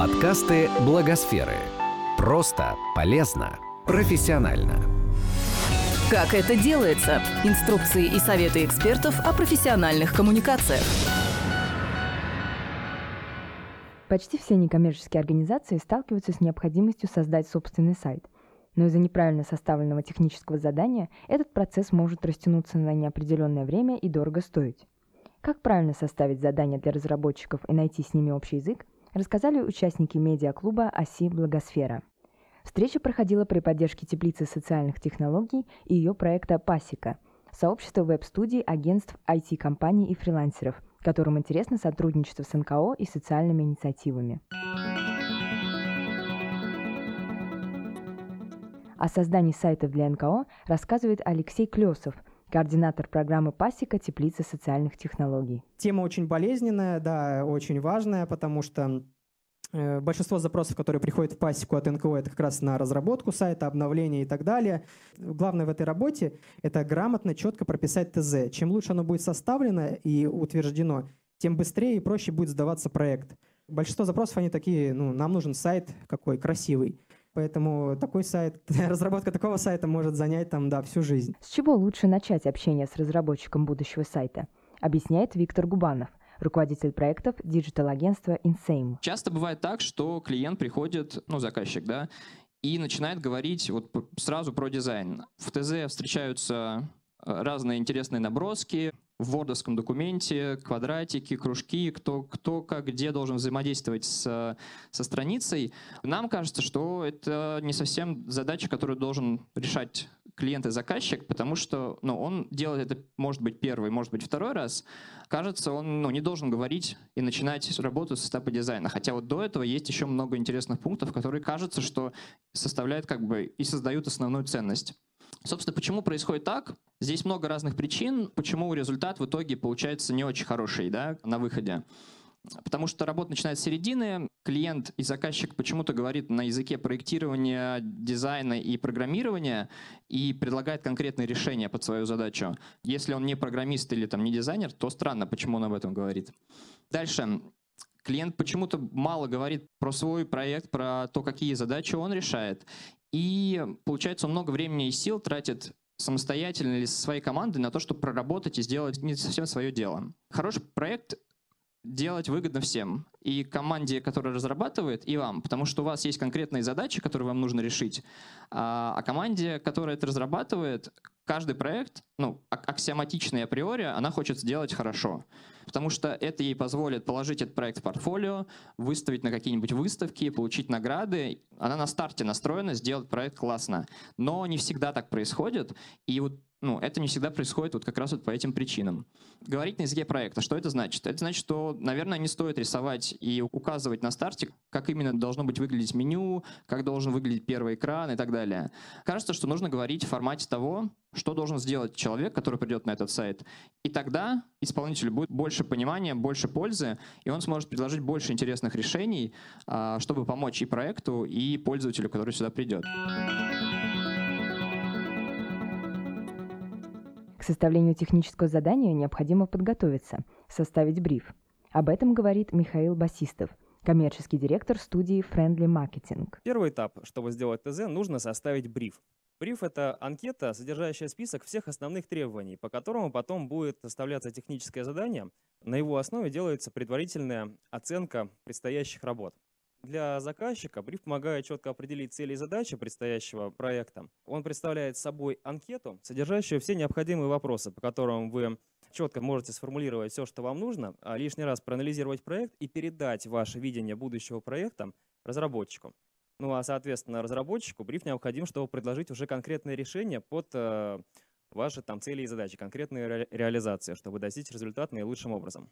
Подкасты Благосферы. Просто, полезно, профессионально. Как это делается? Инструкции и советы экспертов о профессиональных коммуникациях. Почти все некоммерческие организации сталкиваются с необходимостью создать собственный сайт. Но из-за неправильно составленного технического задания этот процесс может растянуться на неопределенное время и дорого стоить. Как правильно составить задание для разработчиков и найти с ними общий язык, рассказали участники медиаклуба «Оси Благосфера». Встреча проходила при поддержке Теплицы социальных технологий и ее проекта «Пасека» – сообщества веб-студий, агентств, IT-компаний и фрилансеров, которым интересно сотрудничество с НКО и социальными инициативами. О создании сайтов для НКО рассказывает Алексей Клесов – координатор программы «Пасека. Теплица социальных технологий». Тема очень болезненная, да, очень важная, потому что э, Большинство запросов, которые приходят в пасеку от НКО, это как раз на разработку сайта, обновление и так далее. Главное в этой работе – это грамотно, четко прописать ТЗ. Чем лучше оно будет составлено и утверждено, тем быстрее и проще будет сдаваться проект. Большинство запросов, они такие, ну, нам нужен сайт какой, красивый. Поэтому такой сайт, разработка такого сайта может занять там, да, всю жизнь. С чего лучше начать общение с разработчиком будущего сайта? Объясняет Виктор Губанов руководитель проектов digital-агентства Insame. Часто бывает так, что клиент приходит, ну, заказчик, да, и начинает говорить вот сразу про дизайн. В ТЗ встречаются э, разные интересные наброски, в вордовском документе, квадратики, кружки, кто, кто как где должен взаимодействовать с, со страницей. Нам кажется, что это не совсем задача, которую должен решать клиент и заказчик, потому что ну, он делает это, может быть, первый, может быть, второй раз. Кажется, он ну, не должен говорить и начинать работу с этапа дизайна. Хотя вот до этого есть еще много интересных пунктов, которые кажется, что составляют как бы и создают основную ценность. Собственно, почему происходит так? Здесь много разных причин, почему результат в итоге получается не очень хороший да, на выходе. Потому что работа начинается с середины, клиент и заказчик почему-то говорит на языке проектирования, дизайна и программирования и предлагает конкретные решения под свою задачу. Если он не программист или там, не дизайнер, то странно, почему он об этом говорит. Дальше. Клиент почему-то мало говорит про свой проект, про то, какие задачи он решает. И получается, он много времени и сил тратит самостоятельно или со своей командой на то, чтобы проработать и сделать не совсем свое дело. Хороший проект делать выгодно всем. И команде, которая разрабатывает, и вам. Потому что у вас есть конкретные задачи, которые вам нужно решить. А, а команде, которая это разрабатывает, каждый проект, ну, аксиоматичный априори, она хочет сделать хорошо потому что это ей позволит положить этот проект в портфолио, выставить на какие-нибудь выставки, получить награды. Она на старте настроена сделать проект классно. Но не всегда так происходит, и вот ну, это не всегда происходит вот как раз вот по этим причинам. Говорить на языке проекта, что это значит? Это значит, что, наверное, не стоит рисовать и указывать на старте, как именно должно быть выглядеть меню, как должен выглядеть первый экран и так далее. Кажется, что нужно говорить в формате того, что должен сделать человек, который придет на этот сайт. И тогда исполнителю будет больше понимания, больше пользы, и он сможет предложить больше интересных решений, а, чтобы помочь и проекту, и пользователю, который сюда придет. К составлению технического задания необходимо подготовиться, составить бриф. Об этом говорит Михаил Басистов, коммерческий директор студии Friendly Marketing. Первый этап, чтобы сделать ТЗ, нужно составить бриф. Бриф — это анкета, содержащая список всех основных требований, по которому потом будет составляться техническое задание. На его основе делается предварительная оценка предстоящих работ. Для заказчика бриф помогает четко определить цели и задачи предстоящего проекта. Он представляет собой анкету, содержащую все необходимые вопросы, по которым вы четко можете сформулировать все, что вам нужно, а лишний раз проанализировать проект и передать ваше видение будущего проекта разработчику. Ну а, соответственно, разработчику бриф необходим, чтобы предложить уже конкретное решение под э, ваши там, цели и задачи, конкретные ре реализации, чтобы достичь результата наилучшим образом.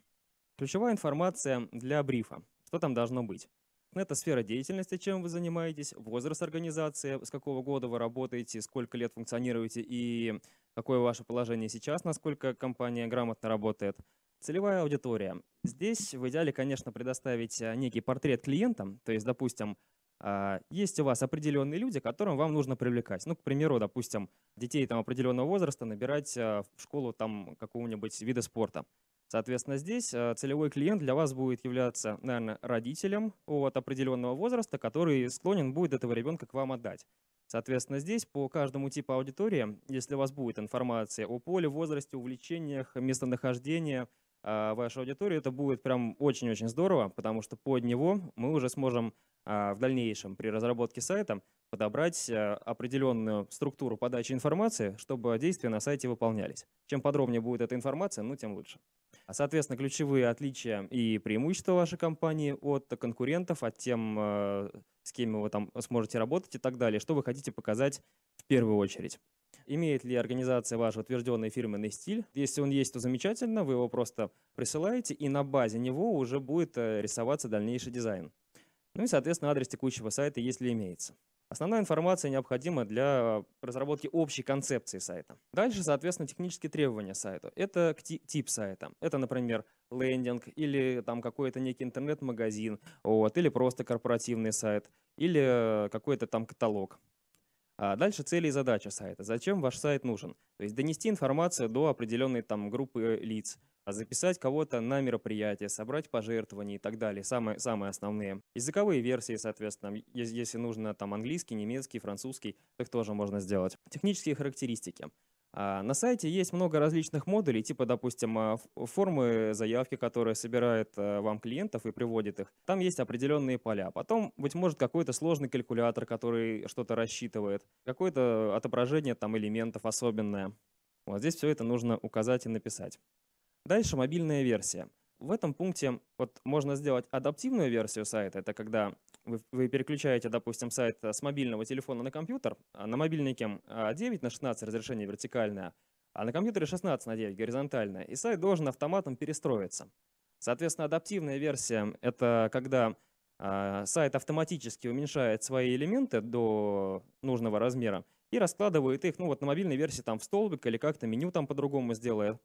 Ключевая информация для брифа. Что там должно быть? Это сфера деятельности, чем вы занимаетесь, возраст организации, с какого года вы работаете, сколько лет функционируете и какое ваше положение сейчас, насколько компания грамотно работает. Целевая аудитория. Здесь в идеале, конечно, предоставить а, некий портрет клиентам, то есть, допустим, а, есть у вас определенные люди, которым вам нужно привлекать. Ну, к примеру, допустим, детей там определенного возраста набирать а, в школу там какого-нибудь вида спорта. Соответственно, здесь э, целевой клиент для вас будет являться, наверное, родителем от определенного возраста, который склонен будет этого ребенка к вам отдать. Соответственно, здесь по каждому типу аудитории, если у вас будет информация о поле, возрасте, увлечениях, местонахождении э, вашей аудитории, это будет прям очень-очень здорово, потому что под него мы уже сможем в дальнейшем при разработке сайта подобрать э, определенную структуру подачи информации, чтобы действия на сайте выполнялись. Чем подробнее будет эта информация, ну тем лучше. А, соответственно, ключевые отличия и преимущества вашей компании от конкурентов, от тем, э, с кем вы там сможете работать и так далее, что вы хотите показать в первую очередь. Имеет ли организация ваш утвержденный фирменный стиль? Если он есть, то замечательно, вы его просто присылаете, и на базе него уже будет э, рисоваться дальнейший дизайн. Ну и, соответственно, адрес текущего сайта, если имеется. Основная информация необходима для разработки общей концепции сайта. Дальше, соответственно, технические требования сайту. Это тип сайта. Это, например, лендинг или там какой-то некий интернет-магазин, вот, или просто корпоративный сайт, или какой-то там каталог. А дальше цели и задачи сайта. Зачем ваш сайт нужен? То есть донести информацию до определенной там группы лиц, а записать кого-то на мероприятие, собрать пожертвования и так далее, самые, самые основные. Языковые версии, соответственно, если нужно там английский, немецкий, французский, их тоже можно сделать. Технические характеристики. А, на сайте есть много различных модулей, типа, допустим, а, формы заявки, которые собирает а, вам клиентов и приводит их. Там есть определенные поля. Потом, быть может, какой-то сложный калькулятор, который что-то рассчитывает, какое-то отображение там элементов особенное. Вот здесь все это нужно указать и написать. Дальше мобильная версия. В этом пункте вот можно сделать адаптивную версию сайта. Это когда вы, вы переключаете, допустим, сайт с мобильного телефона на компьютер. А на мобильнике 9 на 16 разрешение вертикальное, а на компьютере 16 на 9 горизонтальное. И сайт должен автоматом перестроиться. Соответственно, адаптивная версия — это когда э, сайт автоматически уменьшает свои элементы до нужного размера и раскладывает их, ну вот на мобильной версии там в столбик или как-то меню там по-другому сделает.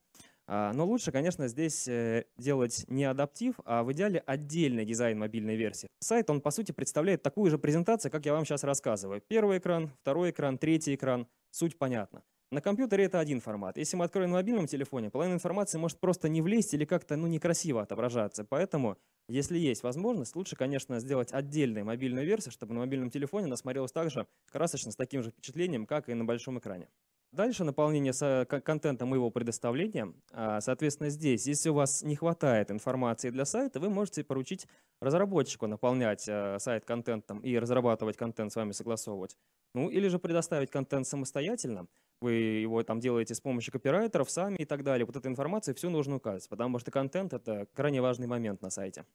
А, но лучше, конечно, здесь э, делать не адаптив, а в идеале отдельный дизайн мобильной версии. Сайт, он по сути представляет такую же презентацию, как я вам сейчас рассказываю. Первый экран, второй экран, третий экран. Суть понятна. На компьютере это один формат. Если мы откроем на мобильном телефоне, половина информации может просто не влезть или как-то ну, некрасиво отображаться. Поэтому, если есть возможность, лучше, конечно, сделать отдельную мобильную версию, чтобы на мобильном телефоне она смотрелась так же красочно, с таким же впечатлением, как и на большом экране. Дальше наполнение контентом и его предоставления. А, соответственно, здесь, если у вас не хватает информации для сайта, вы можете поручить разработчику наполнять а, сайт контентом и разрабатывать контент с вами согласовывать. Ну, или же предоставить контент самостоятельно. Вы его там делаете с помощью копирайтеров сами и так далее. Вот эта информация все нужно указать, потому что контент — это крайне важный момент на сайте.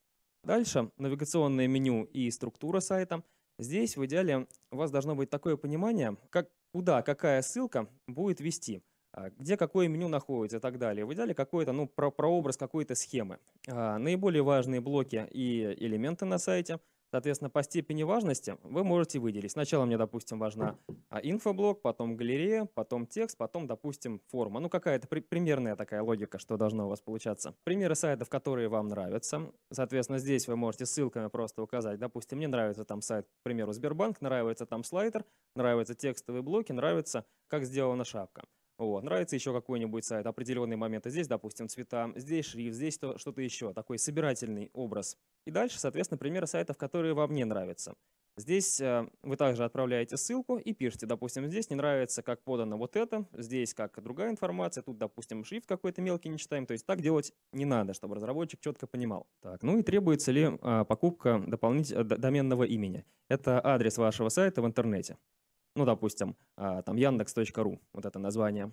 Дальше навигационное меню и структура сайта. Здесь в идеале у вас должно быть такое понимание, как куда какая ссылка будет вести, а, где какое меню находится и так далее. В идеале какой-то, ну, про прообраз какой-то схемы. А, наиболее важные блоки и элементы на сайте – Соответственно, по степени важности вы можете выделить. Сначала мне, допустим, важна а, инфоблок, потом галерея, потом текст, потом, допустим, форма. Ну, какая-то при примерная такая логика, что должно у вас получаться. Примеры сайтов, которые вам нравятся. Соответственно, здесь вы можете ссылками просто указать. Допустим, мне нравится там сайт, к примеру, Сбербанк, нравится там слайдер, нравятся текстовые блоки, нравится, как сделана шапка. Вот. Нравится еще какой-нибудь сайт, определенные моменты. Здесь, допустим, цвета, здесь шрифт, здесь что-то еще. Такой собирательный образ. И дальше, соответственно, примеры сайтов, которые вам не нравятся. Здесь э, вы также отправляете ссылку и пишете, допустим, здесь не нравится, как подано вот это, здесь как другая информация, тут, допустим, шрифт какой-то мелкий не читаем. То есть так делать не надо, чтобы разработчик четко понимал. Так, ну и требуется ли а, покупка дополнительного доменного имени. Это адрес вашего сайта в интернете ну, допустим, а, там yandex.ru, вот это название.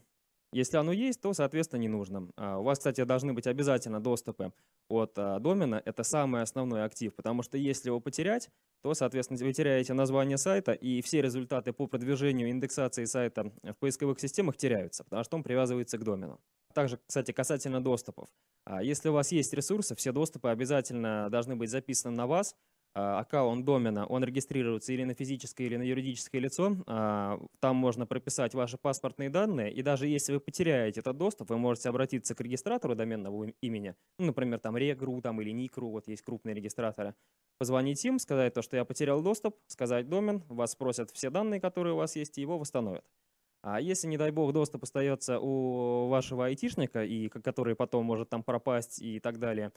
Если оно есть, то, соответственно, не нужно. А, у вас, кстати, должны быть обязательно доступы от а, домена. Это самый основной актив, потому что если его потерять, то, соответственно, вы теряете название сайта, и все результаты по продвижению индексации сайта в поисковых системах теряются, потому что он привязывается к домену. Также, кстати, касательно доступов. Если у вас есть ресурсы, все доступы обязательно должны быть записаны на вас, аккаунт домена, он регистрируется или на физическое, или на юридическое лицо. А, там можно прописать ваши паспортные данные, и даже если вы потеряете этот доступ, вы можете обратиться к регистратору доменного имени, ну, например, там Регру там, или Никру, вот есть крупные регистраторы, позвонить им, сказать то, что я потерял доступ, сказать домен, вас спросят все данные, которые у вас есть, и его восстановят. А если, не дай бог, доступ остается у вашего айтишника, и который потом может там пропасть и так далее,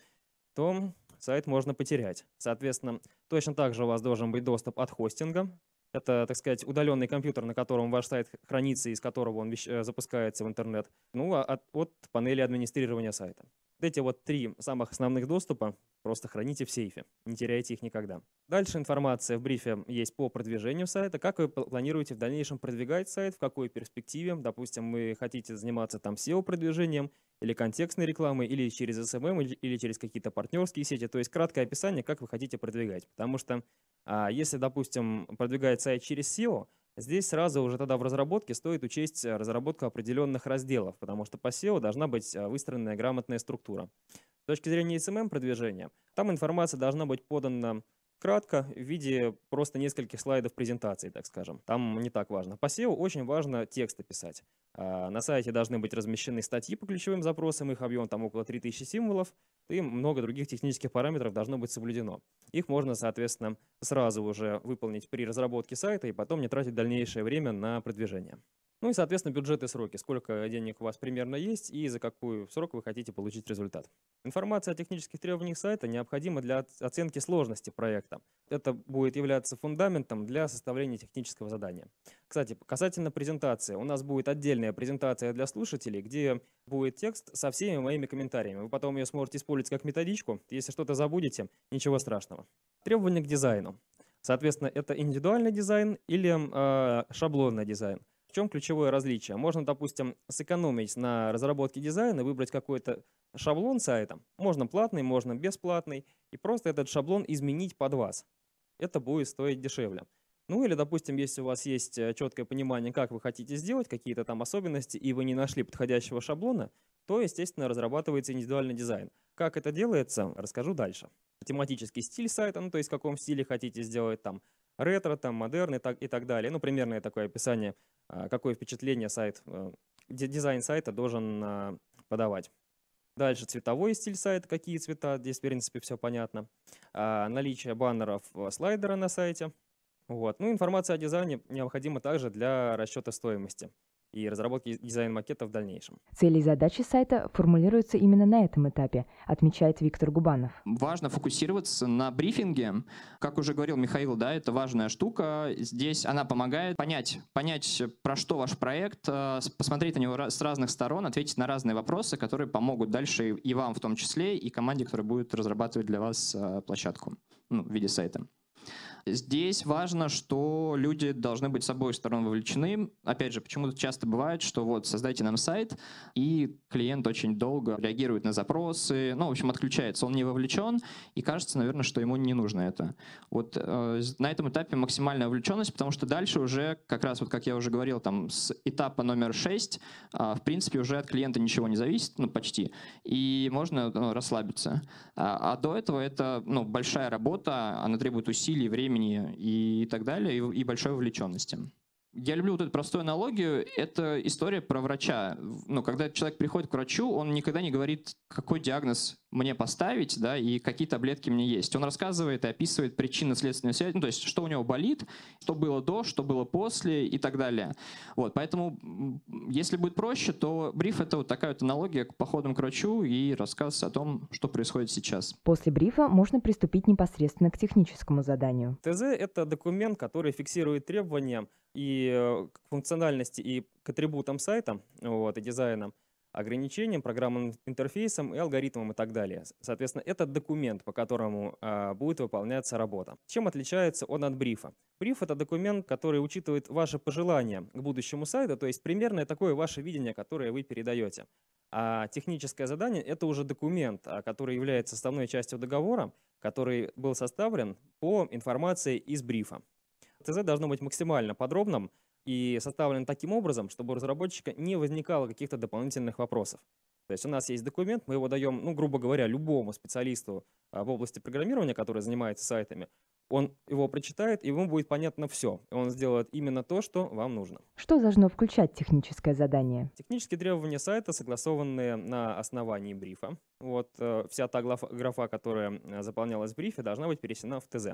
то сайт можно потерять. Соответственно, точно так же у вас должен быть доступ от хостинга. Это, так сказать, удаленный компьютер, на котором ваш сайт хранится, из которого он э, запускается в интернет. Ну, а от, от панели администрирования сайта. Эти вот три самых основных доступа просто храните в сейфе, не теряйте их никогда. Дальше информация в брифе есть по продвижению сайта, как вы планируете в дальнейшем продвигать сайт, в какой перспективе. Допустим, вы хотите заниматься там SEO-продвижением или контекстной рекламой, или через SMM, или через какие-то партнерские сети. То есть краткое описание, как вы хотите продвигать. Потому что а, если, допустим, продвигать сайт через SEO, Здесь сразу уже тогда в разработке стоит учесть э, разработку определенных разделов, потому что по SEO должна быть э, выстроенная грамотная структура. С точки зрения SMM продвижения, там информация должна быть подана кратко, в виде просто нескольких слайдов презентации, так скажем. Там не так важно. По SEO очень важно тексты писать. А, на сайте должны быть размещены статьи по ключевым запросам, их объем там около 3000 символов, и много других технических параметров должно быть соблюдено. Их можно, соответственно, сразу уже выполнить при разработке сайта и потом не тратить дальнейшее время на продвижение. Ну и, соответственно, бюджет и сроки, сколько денег у вас примерно есть и за какой срок вы хотите получить результат. Информация о технических требованиях сайта необходима для оценки сложности проекта. Это будет являться фундаментом для составления технического задания. Кстати, касательно презентации. У нас будет отдельная презентация для слушателей, где будет текст со всеми моими комментариями. Вы потом ее сможете использовать как методичку. Если что-то забудете, ничего страшного. Требования к дизайну. Соответственно, это индивидуальный дизайн или э, шаблонный дизайн. В чем ключевое различие? Можно, допустим, сэкономить на разработке дизайна, выбрать какой-то шаблон сайта. Можно платный, можно бесплатный. И просто этот шаблон изменить под вас. Это будет стоить дешевле. Ну или, допустим, если у вас есть э, четкое понимание, как вы хотите сделать, какие-то там особенности, и вы не нашли подходящего шаблона, то, естественно, разрабатывается индивидуальный дизайн. Как это делается, расскажу дальше. Тематический стиль сайта, ну то есть в каком стиле хотите сделать там ретро, там модерн и так, и так далее. Ну, примерное такое описание а, какое впечатление сайт, э, дизайн сайта должен а, подавать. Дальше цветовой стиль сайта, какие цвета, здесь в принципе все понятно. А, наличие баннеров э, слайдера на сайте. Вот. Ну, информация о дизайне необходима также для расчета стоимости и разработки дизайн-макета в дальнейшем. Цели и задачи сайта формулируются именно на этом этапе, отмечает Виктор Губанов. Важно фокусироваться на брифинге. Как уже говорил Михаил, да, это важная штука. Здесь она помогает понять, понять, про что ваш проект, э, посмотреть на него с разных сторон, ответить на разные вопросы, которые помогут дальше и вам в том числе, и команде, которая будет разрабатывать для вас э, площадку ну, в виде сайта. Здесь важно, что люди должны быть с обоих сторон вовлечены. Опять же, почему-то часто бывает, что вот создайте нам сайт, и клиент очень долго реагирует на запросы, ну, в общем, отключается, он не вовлечен, и кажется, наверное, что ему не нужно это. Вот э, на этом этапе максимальная вовлеченность, потому что дальше уже, как раз вот как я уже говорил, там с этапа номер 6, э, в принципе, уже от клиента ничего не зависит, ну, почти, и можно ну, расслабиться. А, а до этого это, ну, большая работа, она требует усилий, времени, времени и так далее, и, и большой вовлеченности. Я люблю вот эту простую аналогию. Это история про врача. Ну, когда человек приходит к врачу, он никогда не говорит, какой диагноз мне поставить, да, и какие таблетки мне есть. Он рассказывает и описывает причинно-следственную связь, ну, то есть, что у него болит, что было до, что было после и так далее. Вот, поэтому, если будет проще, то бриф — это вот такая вот аналогия к походам к врачу и рассказ о том, что происходит сейчас. После брифа можно приступить непосредственно к техническому заданию. ТЗ — это документ, который фиксирует требования и э, к функциональности, и к атрибутам сайта вот, и дизайна, ограничениям, программным интерфейсам и алгоритмам и так далее. Соответственно, это документ, по которому а, будет выполняться работа. Чем отличается он от брифа? Бриф — это документ, который учитывает ваши пожелания к будущему сайту, то есть примерное такое ваше видение, которое вы передаете. А техническое задание — это уже документ, а, который является составной частью договора, который был составлен по информации из брифа. ТЗ должно быть максимально подробным, и составлен таким образом, чтобы у разработчика не возникало каких-то дополнительных вопросов. То есть у нас есть документ, мы его даем, ну, грубо говоря, любому специалисту а, в области программирования, который занимается сайтами, он его прочитает, и ему будет понятно все. И он сделает именно то, что вам нужно. Что должно включать техническое задание? Технические требования сайта согласованные на основании брифа. Вот э, вся та графа, которая э, заполнялась в брифе, должна быть перенесена в ТЗ.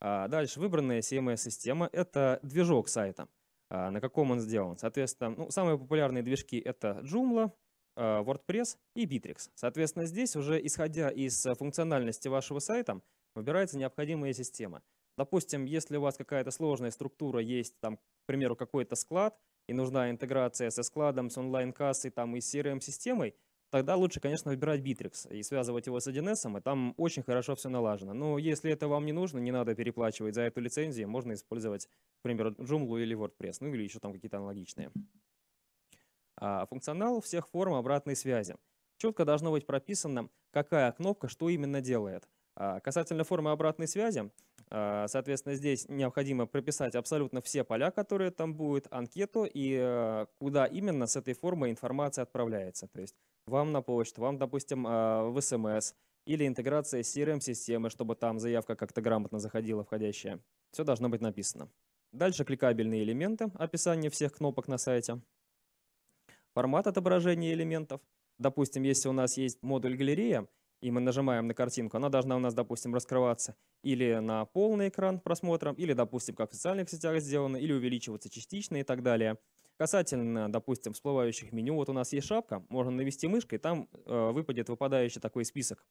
А дальше выбранная CMS-система – это движок сайта. а, на каком он сделан. Соответственно, ну, самые популярные движки — это Joomla, а, WordPress и Bittrex. Соответственно, здесь уже исходя из функциональности вашего сайта, выбирается необходимая система. Допустим, если у вас какая-то сложная структура есть, там, к примеру, какой-то склад, и нужна интеграция со складом, с онлайн-кассой там, и CRM-системой, тогда лучше, конечно, выбирать Bittrex и связывать его с 1С, и там очень хорошо все налажено. Но если это вам не нужно, не надо переплачивать за эту лицензию, можно использовать, к примеру, Joomla или WordPress, ну или еще там какие-то аналогичные. А функционал всех форм обратной связи. Четко должно быть прописано, какая кнопка что именно делает. А касательно формы обратной связи, а, соответственно, здесь необходимо прописать абсолютно все поля, которые там будут, анкету и э, куда именно с этой формой информация отправляется. То есть вам на почту, вам, допустим, а, в СМС или интеграция с CRM-системы, чтобы там заявка как-то грамотно заходила входящая. Все должно быть написано. Дальше кликабельные элементы, описание всех кнопок на сайте. Формат отображения элементов. Допустим, если у нас есть модуль галерея, и мы нажимаем на картинку, она должна у нас, допустим, раскрываться или на полный экран просмотра, или, допустим, как в социальных сетях сделано, или увеличиваться частично и так далее. Касательно, допустим, всплывающих меню, вот у нас есть шапка, можно навести мышкой, там э, выпадет выпадающий такой список.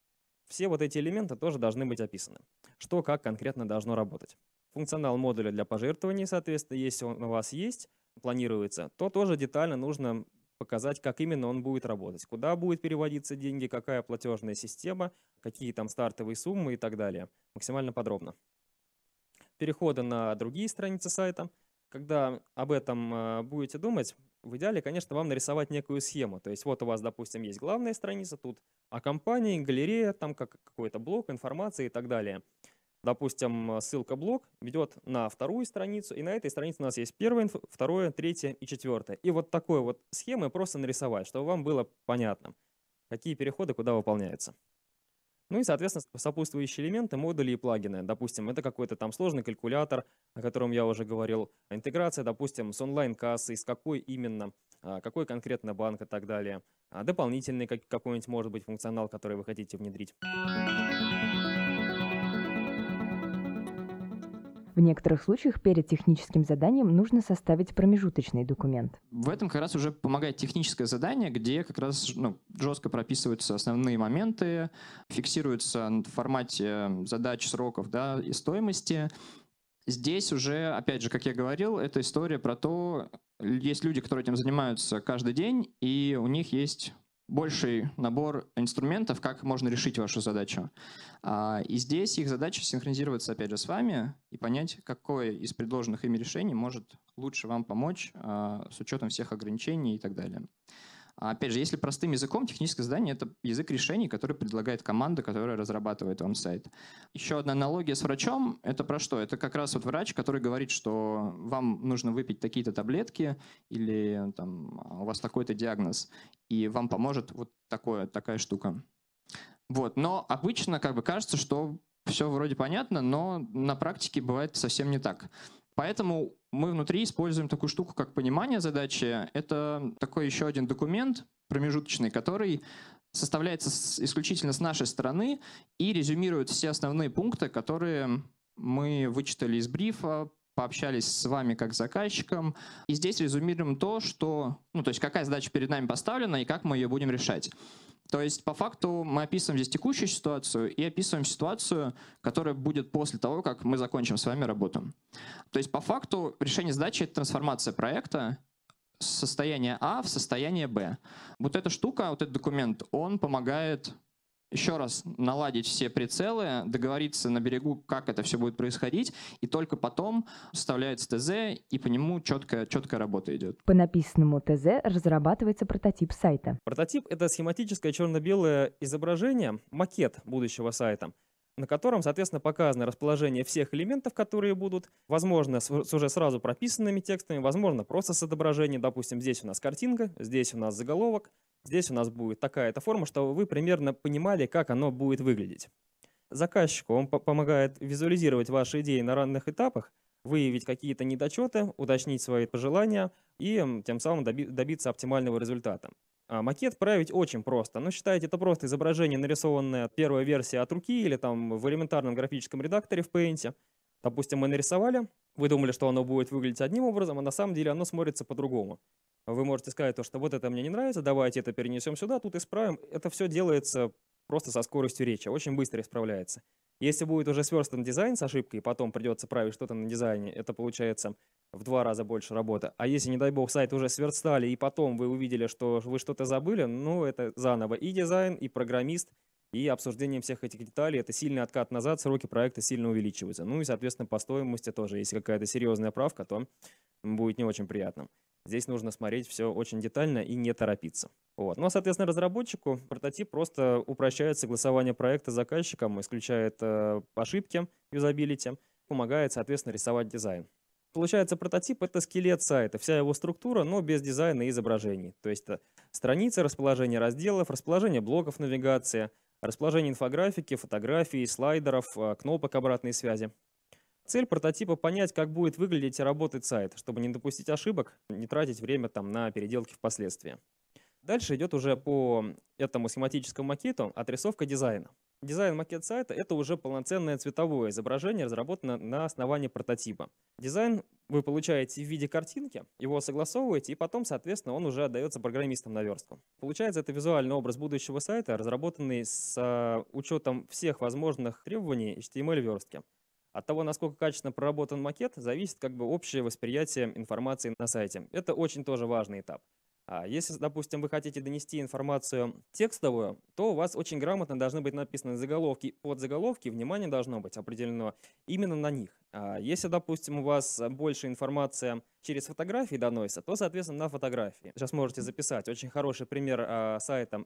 Все вот эти элементы тоже должны быть описаны. Что, как конкретно должно работать. Функционал модуля для пожертвований, соответственно, если он у вас есть, планируется, то тоже детально нужно показать, как именно он будет работать, куда будет переводиться деньги, какая платежная система, какие там стартовые суммы и так далее. Максимально подробно. Переходы на другие страницы сайта. Когда об этом э, будете думать, в идеале, конечно, вам нарисовать некую схему. То есть вот у вас, допустим, есть главная страница, тут о компании, галерея, там как какой-то блок информации и так далее. Допустим, ссылка блок ведет на вторую страницу, и на этой странице у нас есть первое, второе, третье и четвертое. И вот такой вот схемы просто нарисовать, чтобы вам было понятно, какие переходы куда выполняются. Ну и, соответственно, сопутствующие элементы, модули и плагины. Допустим, это какой-то там сложный калькулятор, о котором я уже говорил. Интеграция, допустим, с онлайн-кассой, с какой именно, а, какой конкретно банк и так далее. А дополнительный какой-нибудь может быть функционал, который вы хотите внедрить. В некоторых случаях перед техническим заданием нужно составить промежуточный документ. В этом как раз уже помогает техническое задание, где как раз ну, жестко прописываются основные моменты, фиксируются в формате задач, сроков да, и стоимости. Здесь уже, опять же, как я говорил, это история про то, есть люди, которые этим занимаются каждый день, и у них есть больший набор инструментов, как можно решить вашу задачу. А, и здесь их задача синхронизироваться, опять же, с вами и понять, какое из предложенных ими решений может лучше вам помочь а, с учетом всех ограничений и так далее. А опять же, если простым языком, техническое задание — это язык решений, который предлагает команда, которая разрабатывает вам сайт. Еще одна аналогия с врачом — это про что? Это как раз вот врач, который говорит, что вам нужно выпить такие-то таблетки или там, у вас такой-то диагноз, и вам поможет вот такое, такая штука. Вот. Но обычно как бы кажется, что все вроде понятно, но на практике бывает совсем не так. Поэтому мы внутри используем такую штуку, как понимание задачи. Это такой еще один документ промежуточный, который составляется исключительно с нашей стороны и резюмирует все основные пункты, которые мы вычитали из брифа, пообщались с вами как с заказчиком. И здесь резюмируем то, что, ну, то есть какая задача перед нами поставлена и как мы ее будем решать. То есть, по факту, мы описываем здесь текущую ситуацию и описываем ситуацию, которая будет после того, как мы закончим с вами работу. То есть, по факту, решение задачи — это трансформация проекта с состояния А в состояние Б. Вот эта штука, вот этот документ, он помогает еще раз наладить все прицелы, договориться на берегу, как это все будет происходить, и только потом вставляется ТЗ, и по нему четкая, четкая работа идет. По написанному ТЗ разрабатывается прототип сайта. Прототип — это схематическое черно-белое изображение, макет будущего сайта на котором, соответственно, показано расположение всех элементов, которые будут, возможно, с уже сразу прописанными текстами, возможно, просто с отображением. Допустим, здесь у нас картинка, здесь у нас заголовок, Здесь у нас будет такая-то форма, чтобы вы примерно понимали, как оно будет выглядеть. Заказчику он помогает визуализировать ваши идеи на ранних этапах, выявить какие-то недочеты, уточнить свои пожелания и тем самым добиться оптимального результата. А макет править очень просто. Ну, считайте, это просто изображение, нарисованное первая версия от руки или там в элементарном графическом редакторе в Paint. Допустим, мы нарисовали, вы думали, что оно будет выглядеть одним образом, а на самом деле оно смотрится по-другому. Вы можете сказать, то, что вот это мне не нравится, давайте это перенесем сюда, тут исправим. Это все делается просто со скоростью речи, очень быстро исправляется. Если будет уже сверстан дизайн с ошибкой, потом придется править что-то на дизайне, это получается в два раза больше работы. А если, не дай бог, сайт уже сверстали, и потом вы увидели, что вы что-то забыли, ну, это заново и дизайн, и программист, и обсуждением всех этих деталей. Это сильный откат назад, сроки проекта сильно увеличиваются. Ну и, соответственно, по стоимости тоже. Если какая-то серьезная правка, то будет не очень приятно. Здесь нужно смотреть все очень детально и не торопиться. Вот. Ну а, соответственно, разработчику прототип просто упрощает согласование проекта с заказчиком, исключает э, ошибки юзабилити, помогает, соответственно, рисовать дизайн. Получается, прототип — это скелет сайта, вся его структура, но без дизайна и изображений. То есть это страницы, расположение разделов, расположение блоков навигации, расположение инфографики, фотографий, слайдеров, э, кнопок обратной связи. Цель прототипа понять, как будет выглядеть и работать сайт, чтобы не допустить ошибок, не тратить время там на переделки впоследствии. Дальше идет уже по этому схематическому макету отрисовка дизайна. Дизайн макет сайта — это уже полноценное цветовое изображение, разработанное на основании прототипа. Дизайн вы получаете в виде картинки, его согласовываете, и потом, соответственно, он уже отдается программистам на верстку. Получается, это визуальный образ будущего сайта, разработанный с а, учетом всех возможных требований HTML-верстки. От того, насколько качественно проработан макет, зависит как бы общее восприятие информации на сайте. Это очень тоже важный этап. А если, допустим, вы хотите донести информацию текстовую, то у вас очень грамотно должны быть написаны заголовки, под заголовки, внимание должно быть определено именно на них. А если, допустим, у вас больше информация через фотографии доносится, то, соответственно, на фотографии. Сейчас можете записать. Очень хороший пример а, сайта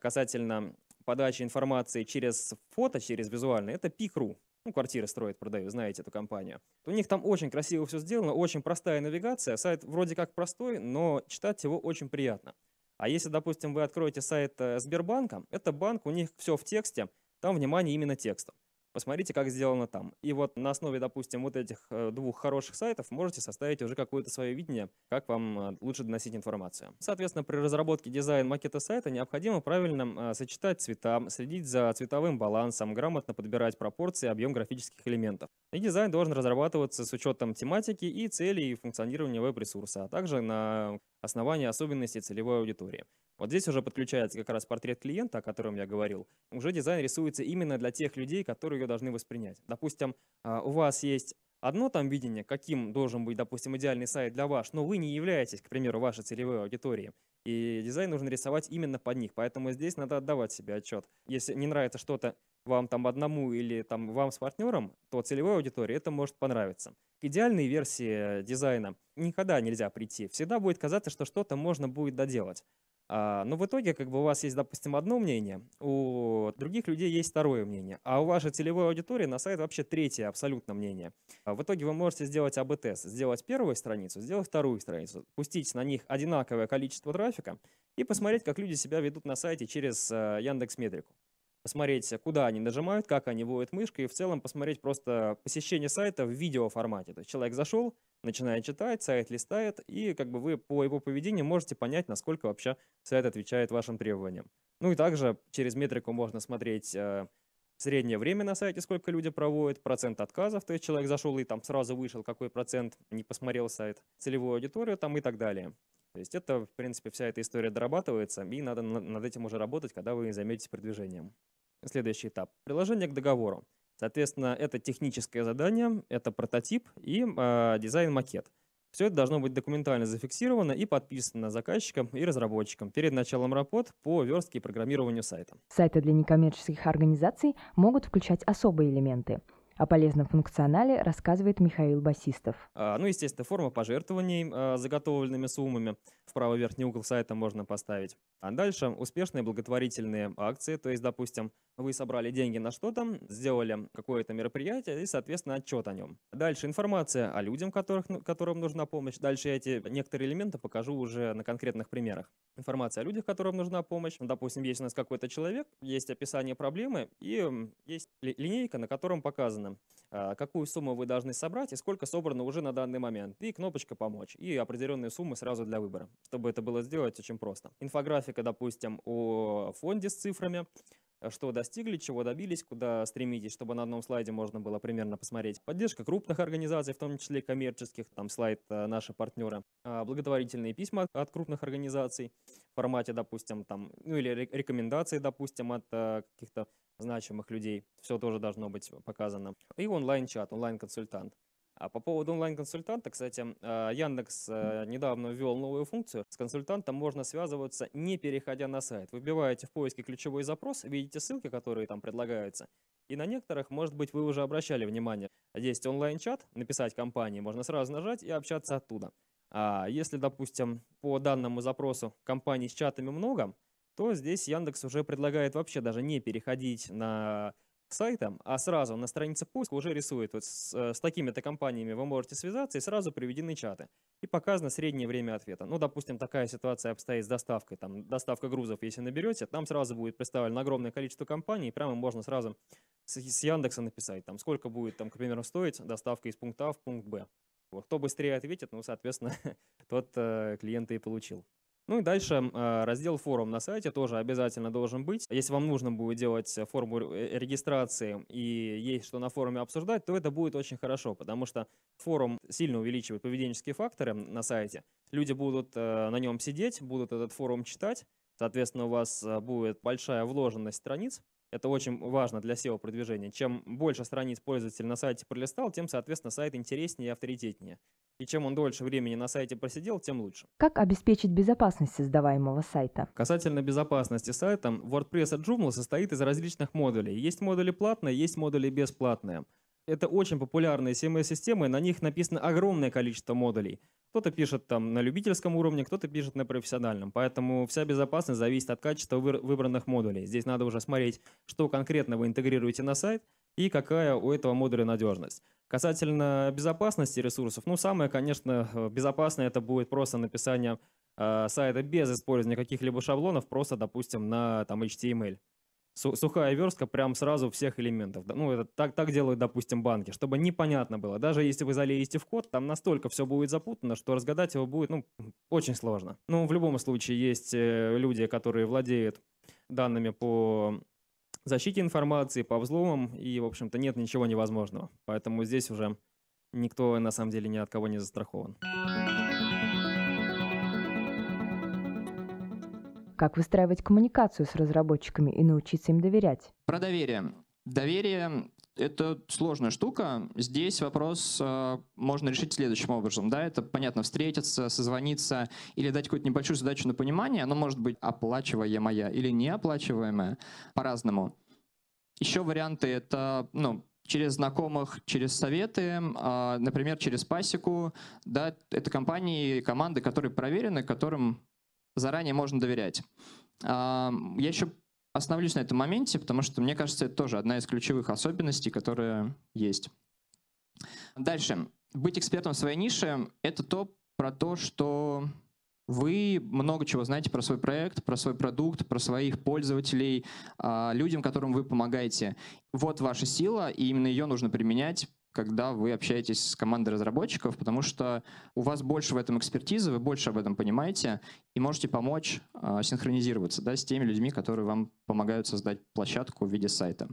касательно подачи информации через фото, через визуальное, это Pik.ru ну, квартиры строят, продают, знаете эту компанию. У них там очень красиво все сделано, очень простая навигация. Сайт вроде как простой, но читать его очень приятно. А если, допустим, вы откроете сайт э, Сбербанка, это банк, у них все в тексте, там внимание именно тексту. Посмотрите, как сделано там. И вот на основе, допустим, вот этих э, двух хороших сайтов можете составить уже какое-то свое видение, как вам э, лучше доносить информацию. Соответственно, при разработке дизайн макета сайта необходимо правильно э, сочетать цвета, следить за цветовым балансом, грамотно подбирать пропорции, объем графических элементов. И дизайн должен разрабатываться с учетом тематики и целей функционирования веб-ресурса, а также на основании особенностей целевой аудитории. Вот здесь уже подключается как раз портрет клиента, о котором я говорил. Уже дизайн рисуется именно для тех людей, которые ее должны воспринять. Допустим, а, у вас есть одно там видение, каким должен быть, допустим, идеальный сайт для вас, но вы не являетесь, к примеру, вашей целевой аудиторией. И дизайн нужно рисовать именно под них. Поэтому здесь надо отдавать себе отчет. Если не нравится что-то вам там одному или там вам с партнером, то целевой аудитории это может понравиться. К идеальной версии дизайна никогда нельзя прийти. Всегда будет казаться, что что-то можно будет доделать. А, но в итоге, как бы у вас есть, допустим, одно мнение, у других людей есть второе мнение, а у вашей целевой аудитории на сайт вообще третье абсолютно мнение. А в итоге вы можете сделать АБ-тест, сделать первую страницу, сделать вторую страницу, пустить на них одинаковое количество трафика и посмотреть, как люди себя ведут на сайте через э, Яндекс Метрику посмотреть, куда они нажимают, как они вводят мышкой, и в целом посмотреть просто посещение сайта в видеоформате. То есть человек зашел, начинает читать, сайт листает, и как бы вы по его поведению можете понять, насколько вообще сайт отвечает вашим требованиям. Ну и также через метрику можно смотреть э, среднее время на сайте, сколько люди проводят, процент отказов, то есть человек зашел и там сразу вышел, какой процент не посмотрел сайт, целевую аудиторию там и так далее. То есть это, в принципе, вся эта история дорабатывается, и надо над этим уже работать, когда вы займетесь продвижением. Следующий этап. Приложение к договору. Соответственно, это техническое задание, это прототип и э, дизайн-макет. Все это должно быть документально зафиксировано и подписано заказчиком и разработчиком перед началом работ по верстке и программированию сайта. Сайты для некоммерческих организаций могут включать особые элементы – о полезном функционале рассказывает Михаил Басистов. А, ну, естественно, форма пожертвований а, заготовленными суммами в правый верхний угол сайта можно поставить. А дальше успешные благотворительные акции, то есть, допустим, вы собрали деньги на что-то, сделали какое-то мероприятие и, соответственно, отчет о нем. Дальше информация о людях, которых, ну, которым нужна помощь. Дальше я эти некоторые элементы покажу уже на конкретных примерах. Информация о людях, которым нужна помощь. Допустим, есть у нас какой-то человек, есть описание проблемы и есть линейка, на котором показано, а, какую сумму вы должны собрать и сколько собрано уже на данный момент. И кнопочка «Помочь». И определенные суммы сразу для выбора. Чтобы это было сделать, очень просто. Инфографика, допустим, о фонде с цифрами, что достигли, чего добились, куда стремитесь, чтобы на одном слайде можно было примерно посмотреть. Поддержка крупных организаций, в том числе коммерческих, там слайд э, наши партнеры, а, благотворительные письма от крупных организаций в формате, допустим, там, ну или рекомендации, допустим, от э, каких-то значимых людей. Все тоже должно быть показано. И онлайн-чат, онлайн-консультант. А по поводу онлайн-консультанта, кстати, а, Яндекс э, недавно ввел новую функцию. С консультантом можно связываться, не переходя на сайт. Выбиваете в поиске ключевой запрос, видите ссылки, которые там предлагаются. И на некоторых, может быть, вы уже обращали внимание. Есть онлайн-чат, написать компании, можно сразу нажать и общаться оттуда. А если, допустим, по данному запросу компаний с чатами много, то здесь Яндекс уже предлагает вообще даже не переходить на сайтом, а сразу на странице поиска уже рисует вот с, э, с такими-то компаниями вы можете связаться и сразу приведены чаты. И показано среднее время ответа. Ну, допустим, такая ситуация обстоит с доставкой, там, доставка грузов, если наберете, там сразу будет представлено огромное количество компаний, и прямо можно сразу с, с Яндекса написать, там, сколько будет, там, к примеру, стоить доставка из пункта А в пункт Б. Вот. Кто быстрее ответит, ну, соответственно, тот э, клиента и получил. Ну и дальше а, раздел форум на сайте тоже обязательно должен быть. Если вам нужно будет делать форму э, регистрации и есть что на форуме обсуждать, то это будет очень хорошо, потому что форум сильно увеличивает поведенческие факторы на сайте. Люди будут э, на нем сидеть, будут этот форум читать, соответственно, у вас э, будет большая вложенность страниц, это очень важно для SEO-продвижения. Чем больше страниц пользователь на сайте пролистал, тем, соответственно, сайт интереснее и авторитетнее. И чем он дольше времени на сайте просидел, тем лучше. Как обеспечить безопасность создаваемого сайта? Касательно безопасности сайта, WordPress от Joomla состоит из различных модулей. Есть модули платные, есть модули бесплатные. Это очень популярные CMS-системы, на них написано огромное количество модулей. Кто-то пишет там на любительском уровне, кто-то пишет на профессиональном. Поэтому вся безопасность зависит от качества выбранных модулей. Здесь надо уже смотреть, что конкретно вы интегрируете на сайт и какая у этого модуля надежность. Касательно безопасности ресурсов, ну самое, конечно, безопасное это будет просто написание э, сайта без использования каких-либо шаблонов, просто, допустим, на там HTML сухая верстка прям сразу всех элементов. Ну, это так, так делают, допустим, банки, чтобы непонятно было. Даже если вы залезете в код, там настолько все будет запутано, что разгадать его будет, ну, очень сложно. Ну, в любом случае, есть э, люди, которые владеют данными по защите информации, по взломам, и, в общем-то, нет ничего невозможного. Поэтому здесь уже никто, на самом деле, ни от кого не застрахован. Как выстраивать коммуникацию с разработчиками и научиться им доверять? Про доверие. Доверие — это сложная штука. Здесь вопрос э, можно решить следующим образом. Да? Это, понятно, встретиться, созвониться или дать какую-то небольшую задачу на понимание. Оно может быть оплачиваемая или неоплачиваемая по-разному. Еще варианты — это ну, через знакомых, через советы, э, например, через пасеку. Да? Это компании, команды, которые проверены, которым заранее можно доверять. Я еще остановлюсь на этом моменте, потому что, мне кажется, это тоже одна из ключевых особенностей, которая есть. Дальше. Быть экспертом в своей нише — это то про то, что вы много чего знаете про свой проект, про свой продукт, про своих пользователей, а, людям, которым вы помогаете. Вот ваша сила, и именно ее нужно применять когда вы общаетесь с командой разработчиков, потому что у вас больше в этом экспертизы, вы больше об этом понимаете и можете помочь э, синхронизироваться да, с теми людьми, которые вам помогают создать площадку в виде сайта.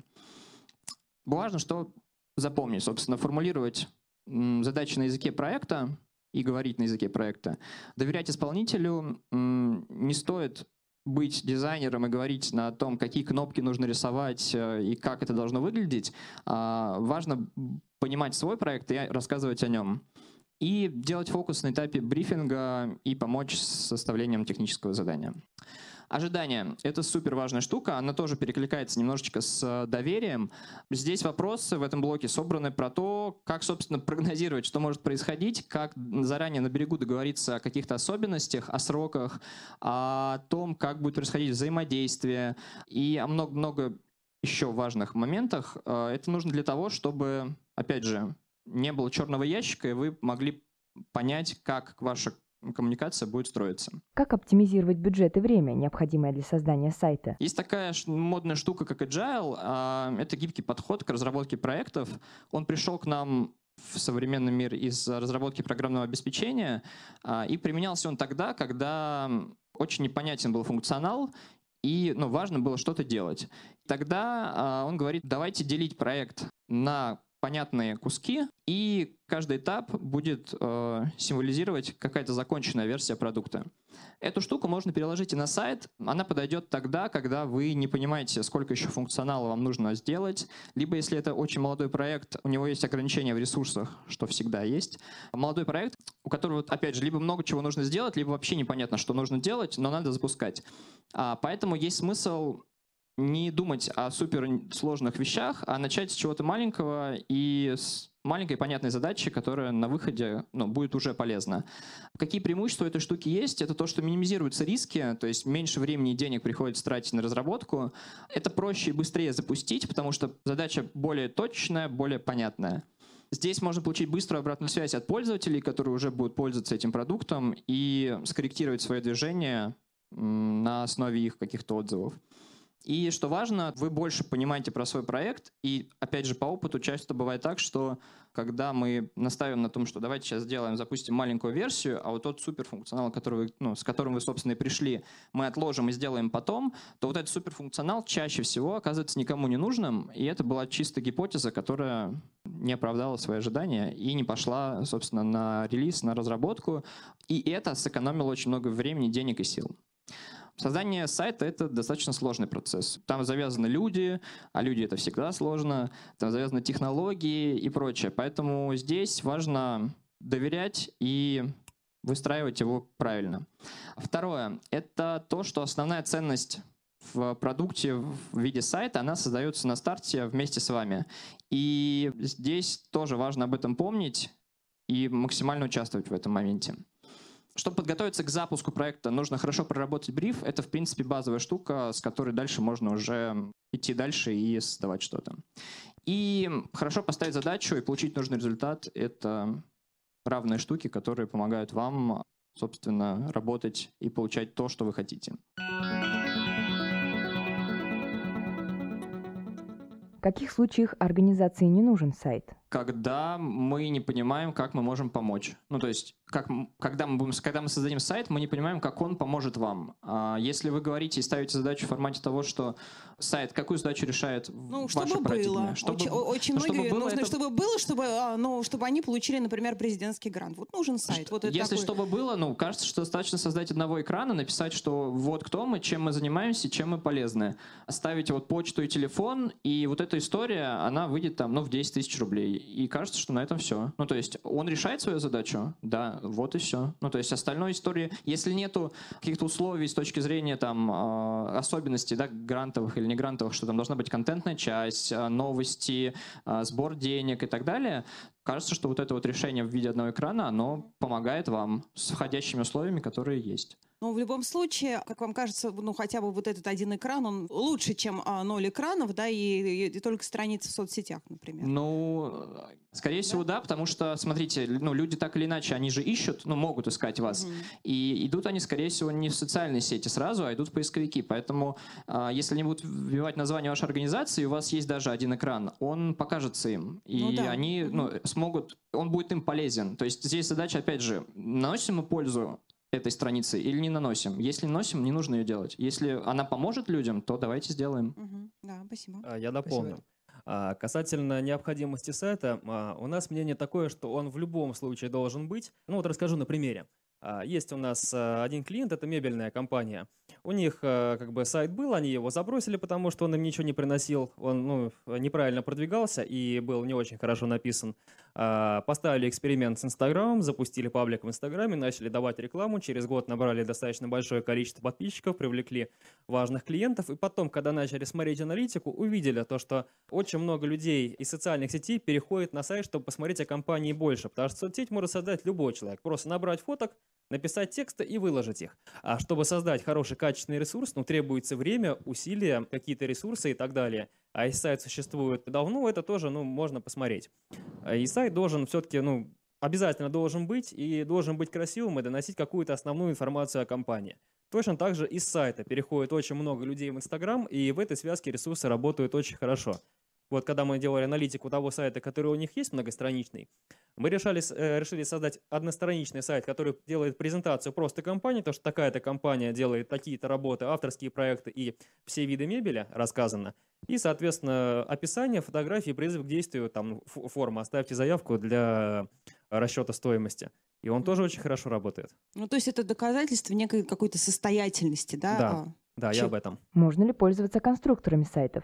Важно, что запомнить, собственно, формулировать задачи на языке проекта и говорить на языке проекта. Доверять исполнителю не стоит быть дизайнером и говорить на том, какие кнопки нужно рисовать э, и как это должно выглядеть. А, важно понимать свой проект и рассказывать о нем. И делать фокус на этапе брифинга и помочь с составлением технического задания. Ожидание — это супер важная штука, она тоже перекликается немножечко с доверием. Здесь вопросы в этом блоке собраны про то, как, собственно, прогнозировать, что может происходить, как заранее на берегу договориться о каких-то особенностях, о сроках, о том, как будет происходить взаимодействие и о много-много еще важных моментах. Э, это нужно для того, чтобы, опять же, не было черного ящика, и вы могли понять, как ваша коммуникация будет строиться. Как оптимизировать бюджет и время, необходимое для создания сайта? Есть такая модная штука, как Agile. А, это гибкий подход к разработке проектов. Он пришел к нам в современный мир из разработки программного обеспечения, а, и применялся он тогда, когда очень непонятен был функционал, и ну, важно было что-то делать. Тогда а, он говорит, давайте делить проект на понятные куски, и каждый этап будет э, символизировать какая-то законченная версия продукта. Эту штуку можно переложить и на сайт. Она подойдет тогда, когда вы не понимаете, сколько еще функционала вам нужно сделать, либо если это очень молодой проект, у него есть ограничения в ресурсах, что всегда есть. Молодой проект, у которого, опять же, либо много чего нужно сделать, либо вообще непонятно, что нужно делать, но надо запускать. А, поэтому есть смысл не думать о суперсложных вещах, а начать с чего-то маленького и с маленькой понятной задачи, которая на выходе ну, будет уже полезна. Какие преимущества этой штуки есть? Это то, что минимизируются риски, то есть меньше времени и денег приходится тратить на разработку. Это проще и быстрее запустить, потому что задача более точная, более понятная. Здесь можно получить быструю обратную связь от пользователей, которые уже будут пользоваться этим продуктом, и скорректировать свое движение на основе их каких-то отзывов. И что важно, вы больше понимаете про свой проект. И опять же, по опыту часто бывает так, что когда мы наставим на том, что давайте сейчас сделаем, запустим маленькую версию, а вот тот суперфункционал, который вы, ну, с которым вы, собственно, и пришли, мы отложим и сделаем потом, то вот этот суперфункционал чаще всего оказывается никому не нужным. И это была чисто гипотеза, которая не оправдала свои ожидания и не пошла, собственно, на релиз, на разработку. И это сэкономило очень много времени, денег и сил. Создание сайта — это достаточно сложный процесс. Там завязаны люди, а люди — это всегда сложно. Там завязаны технологии и прочее. Поэтому здесь важно доверять и выстраивать его правильно. Второе — это то, что основная ценность в продукте в виде сайта, она создается на старте вместе с вами. И здесь тоже важно об этом помнить и максимально участвовать в этом моменте. Чтобы подготовиться к запуску проекта, нужно хорошо проработать бриф. Это, в принципе, базовая штука, с которой дальше можно уже идти дальше и создавать что-то. И хорошо поставить задачу и получить нужный результат — это равные штуки, которые помогают вам, собственно, работать и получать то, что вы хотите. В каких случаях организации не нужен сайт? Когда мы не понимаем, как мы можем помочь. Ну, то есть как, когда, мы будем, когда мы создадим сайт, мы не понимаем, как он поможет вам. А если вы говорите и ставите задачу в формате того, что сайт какую задачу решает ну, чтобы ваше было. Чтобы, очень очень ну, многие чтобы было, нужно, это... чтобы было, чтобы, ну, чтобы они получили, например, президентский грант. Вот нужен сайт. Вот это Если такой... чтобы было, ну, кажется, что достаточно создать одного экрана, написать, что вот кто мы, чем мы занимаемся, чем мы полезны. Оставить вот почту и телефон, и вот эта история, она выйдет там, ну, в 10 тысяч рублей. И кажется, что на этом все. Ну, то есть он решает свою задачу, да, вот и все. Ну, то есть остальной истории, если нету каких-то условий с точки зрения там а, особенностей, да, грантовых или не грантовых, что там должна быть контентная часть, а, новости, а, сбор денег и так далее, кажется, что вот это вот решение в виде одного экрана, оно помогает вам с входящими условиями, которые есть. Но в любом случае, как вам кажется, ну хотя бы вот этот один экран, он лучше, чем а, ноль экранов, да, и, и, и только страницы в соцсетях, например. Ну, скорее да? всего, да, потому что, смотрите, ну, люди так или иначе, они же ищут, ну, могут искать вас. Угу. И идут они, скорее всего, не в социальные сети сразу, а идут в поисковики. Поэтому, а, если они будут вбивать название вашей организации, у вас есть даже один экран, он покажется им. И ну, да. они ну, смогут, он будет им полезен. То есть здесь задача, опять же, наносим мы пользу этой страницы или не наносим. Если наносим, не нужно ее делать. Если она поможет людям, то давайте сделаем. Угу. Да, спасибо. А, я дополню. Спасибо. А, касательно необходимости сайта, а, у нас мнение такое, что он в любом случае должен быть. Ну вот расскажу на примере. А, есть у нас а, один клиент, это мебельная компания. У них а, как бы сайт был, они его забросили, потому что он им ничего не приносил, он ну, неправильно продвигался и был не очень хорошо написан. Поставили эксперимент с Инстаграмом, запустили паблик в Инстаграме, начали давать рекламу, через год набрали достаточно большое количество подписчиков, привлекли важных клиентов, и потом, когда начали смотреть аналитику, увидели то, что очень много людей из социальных сетей переходит на сайт, чтобы посмотреть о компании больше, потому что соцсеть может создать любой человек, просто набрать фоток, написать тексты и выложить их. А чтобы создать хороший качественный ресурс, ну, требуется время, усилия, какие-то ресурсы и так далее. А если сайт существует давно, это тоже, ну, можно посмотреть. А и сайт должен все-таки, ну, обязательно должен быть и должен быть красивым и доносить какую-то основную информацию о компании. Точно так же из сайта переходит очень много людей в Инстаграм, и в этой связке ресурсы работают очень хорошо. Вот когда мы делали аналитику того сайта, который у них есть многостраничный, мы решали, э, решили создать одностраничный сайт, который делает презентацию просто компании, то что такая-то компания делает такие-то работы, авторские проекты и все виды мебели рассказано. И, соответственно, описание, фотографии, призыв к действию, там форма, оставьте заявку для расчета стоимости. И он тоже очень хорошо работает. Ну, то есть это доказательство некой какой-то состоятельности, да? Да, а, да, я об этом. Можно ли пользоваться конструкторами сайтов?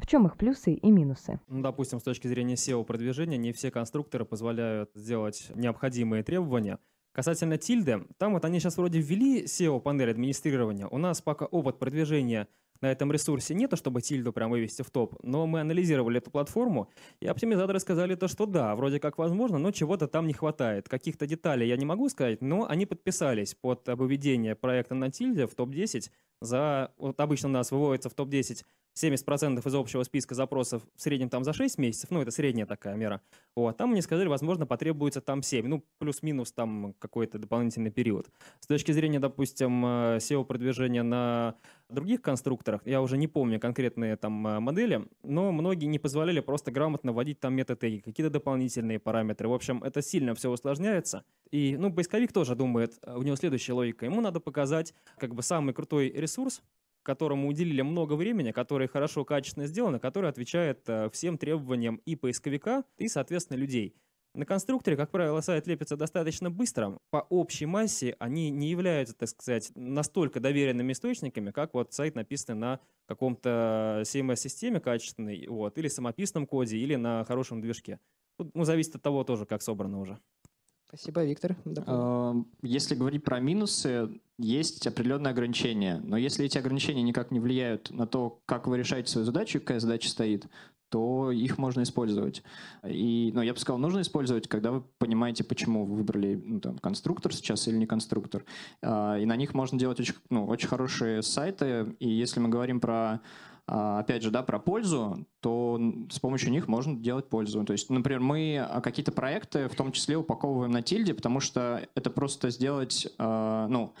В чем их плюсы и минусы? Ну, допустим, с точки зрения SEO-продвижения, не все конструкторы позволяют сделать необходимые требования. Касательно тильды, там вот они сейчас вроде ввели SEO-панель администрирования. У нас пока опыт продвижения на этом ресурсе нету, чтобы тильду прям вывести в топ, но мы анализировали эту платформу, и оптимизаторы сказали то, что да, вроде как возможно, но чего-то там не хватает. Каких-то деталей я не могу сказать, но они подписались под выведение проекта на тильде в топ-10 за... Вот обычно у нас выводится в топ-10 70% из общего списка запросов в среднем там за 6 месяцев, ну, это средняя такая мера. Вот, там мне сказали, возможно, потребуется там 7, ну, плюс-минус там какой-то дополнительный период. С точки зрения, допустим, э, SEO-продвижения на других конструкторах, я уже не помню конкретные там э, модели, но многие не позволяли просто грамотно вводить там метатеги, какие-то дополнительные параметры. В общем, это сильно все усложняется. И, ну, поисковик тоже думает, э, у него следующая логика. Ему надо показать как бы самый крутой ресурс, которому уделили много времени, который хорошо, качественно сделан, который отвечает э, всем требованиям и поисковика, и, соответственно, людей. На конструкторе, как правило, сайт лепится достаточно быстро. По общей массе они не являются, так сказать, настолько доверенными источниками, как вот сайт написанный на каком-то CMS-системе качественной, вот, или самописном коде, или на хорошем движке. Ну, зависит от того тоже, как собрано уже. Спасибо, Виктор. Если говорить про минусы, есть определенные ограничения. Но если эти ограничения никак не влияют на то, как вы решаете свою задачу, какая задача стоит, то их можно использовать. И, ну, я бы сказал, нужно использовать, когда вы понимаете, почему вы выбрали ну, там, конструктор сейчас или не конструктор. А, и на них можно делать очень, ну, очень хорошие сайты. И если мы говорим про а, опять же, да, про пользу, то с помощью них можно делать пользу. То есть, например, мы а, какие-то проекты в том числе упаковываем на тильде, потому что это просто сделать, ну,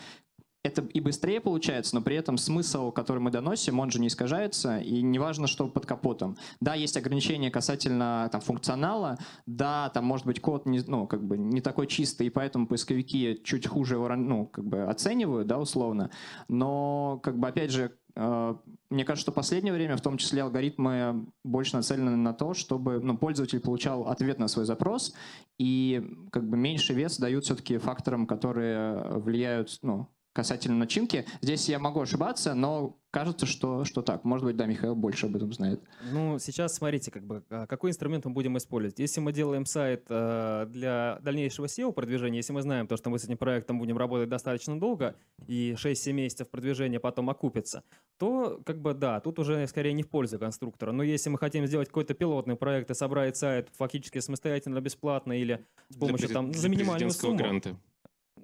это и быстрее получается, но при этом смысл, который мы доносим, он же не искажается, и неважно, что под капотом. Да, есть ограничения касательно там, функционала, да, там может быть код не, ну, как бы не такой чистый, и поэтому поисковики чуть хуже его ну, как бы оценивают, да, условно, но, как бы, опять же, э, мне кажется, что в последнее время, в том числе алгоритмы больше нацелены на то, чтобы ну, пользователь получал ответ на свой запрос, и как бы меньше вес дают все-таки факторам, которые влияют ну, касательно начинки. Здесь я могу ошибаться, но кажется, что, что так. Может быть, да, Михаил больше об этом знает. Ну, сейчас смотрите, как бы, а, какой инструмент мы будем использовать. Если мы делаем сайт э, для дальнейшего SEO-продвижения, если мы знаем то, что мы с этим проектом будем работать достаточно долго, и 6-7 месяцев продвижения потом окупится, то, как бы, да, тут уже скорее не в пользу конструктора. Но если мы хотим сделать какой-то пилотный проект и собрать сайт фактически самостоятельно, бесплатно или с помощью для, там для за минимальную сумму... гранта.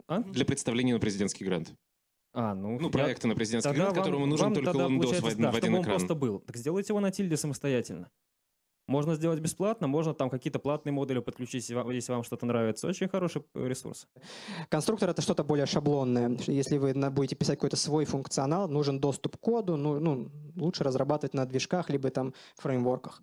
А? Для представления на президентский грант. А, ну, ну проекты я... на президентский тогда грант, которому нужен вам только тогда, в, да, в один чтобы экран. он просто был. Так сделайте его на тильде самостоятельно. Можно сделать бесплатно, можно там какие-то платные модули подключить, если вам, если вам что-то нравится. Очень хороший ресурс. Конструктор — это что-то более шаблонное. Если вы будете писать какой-то свой функционал, нужен доступ к коду, ну, ну лучше разрабатывать на движках, либо там фреймворках.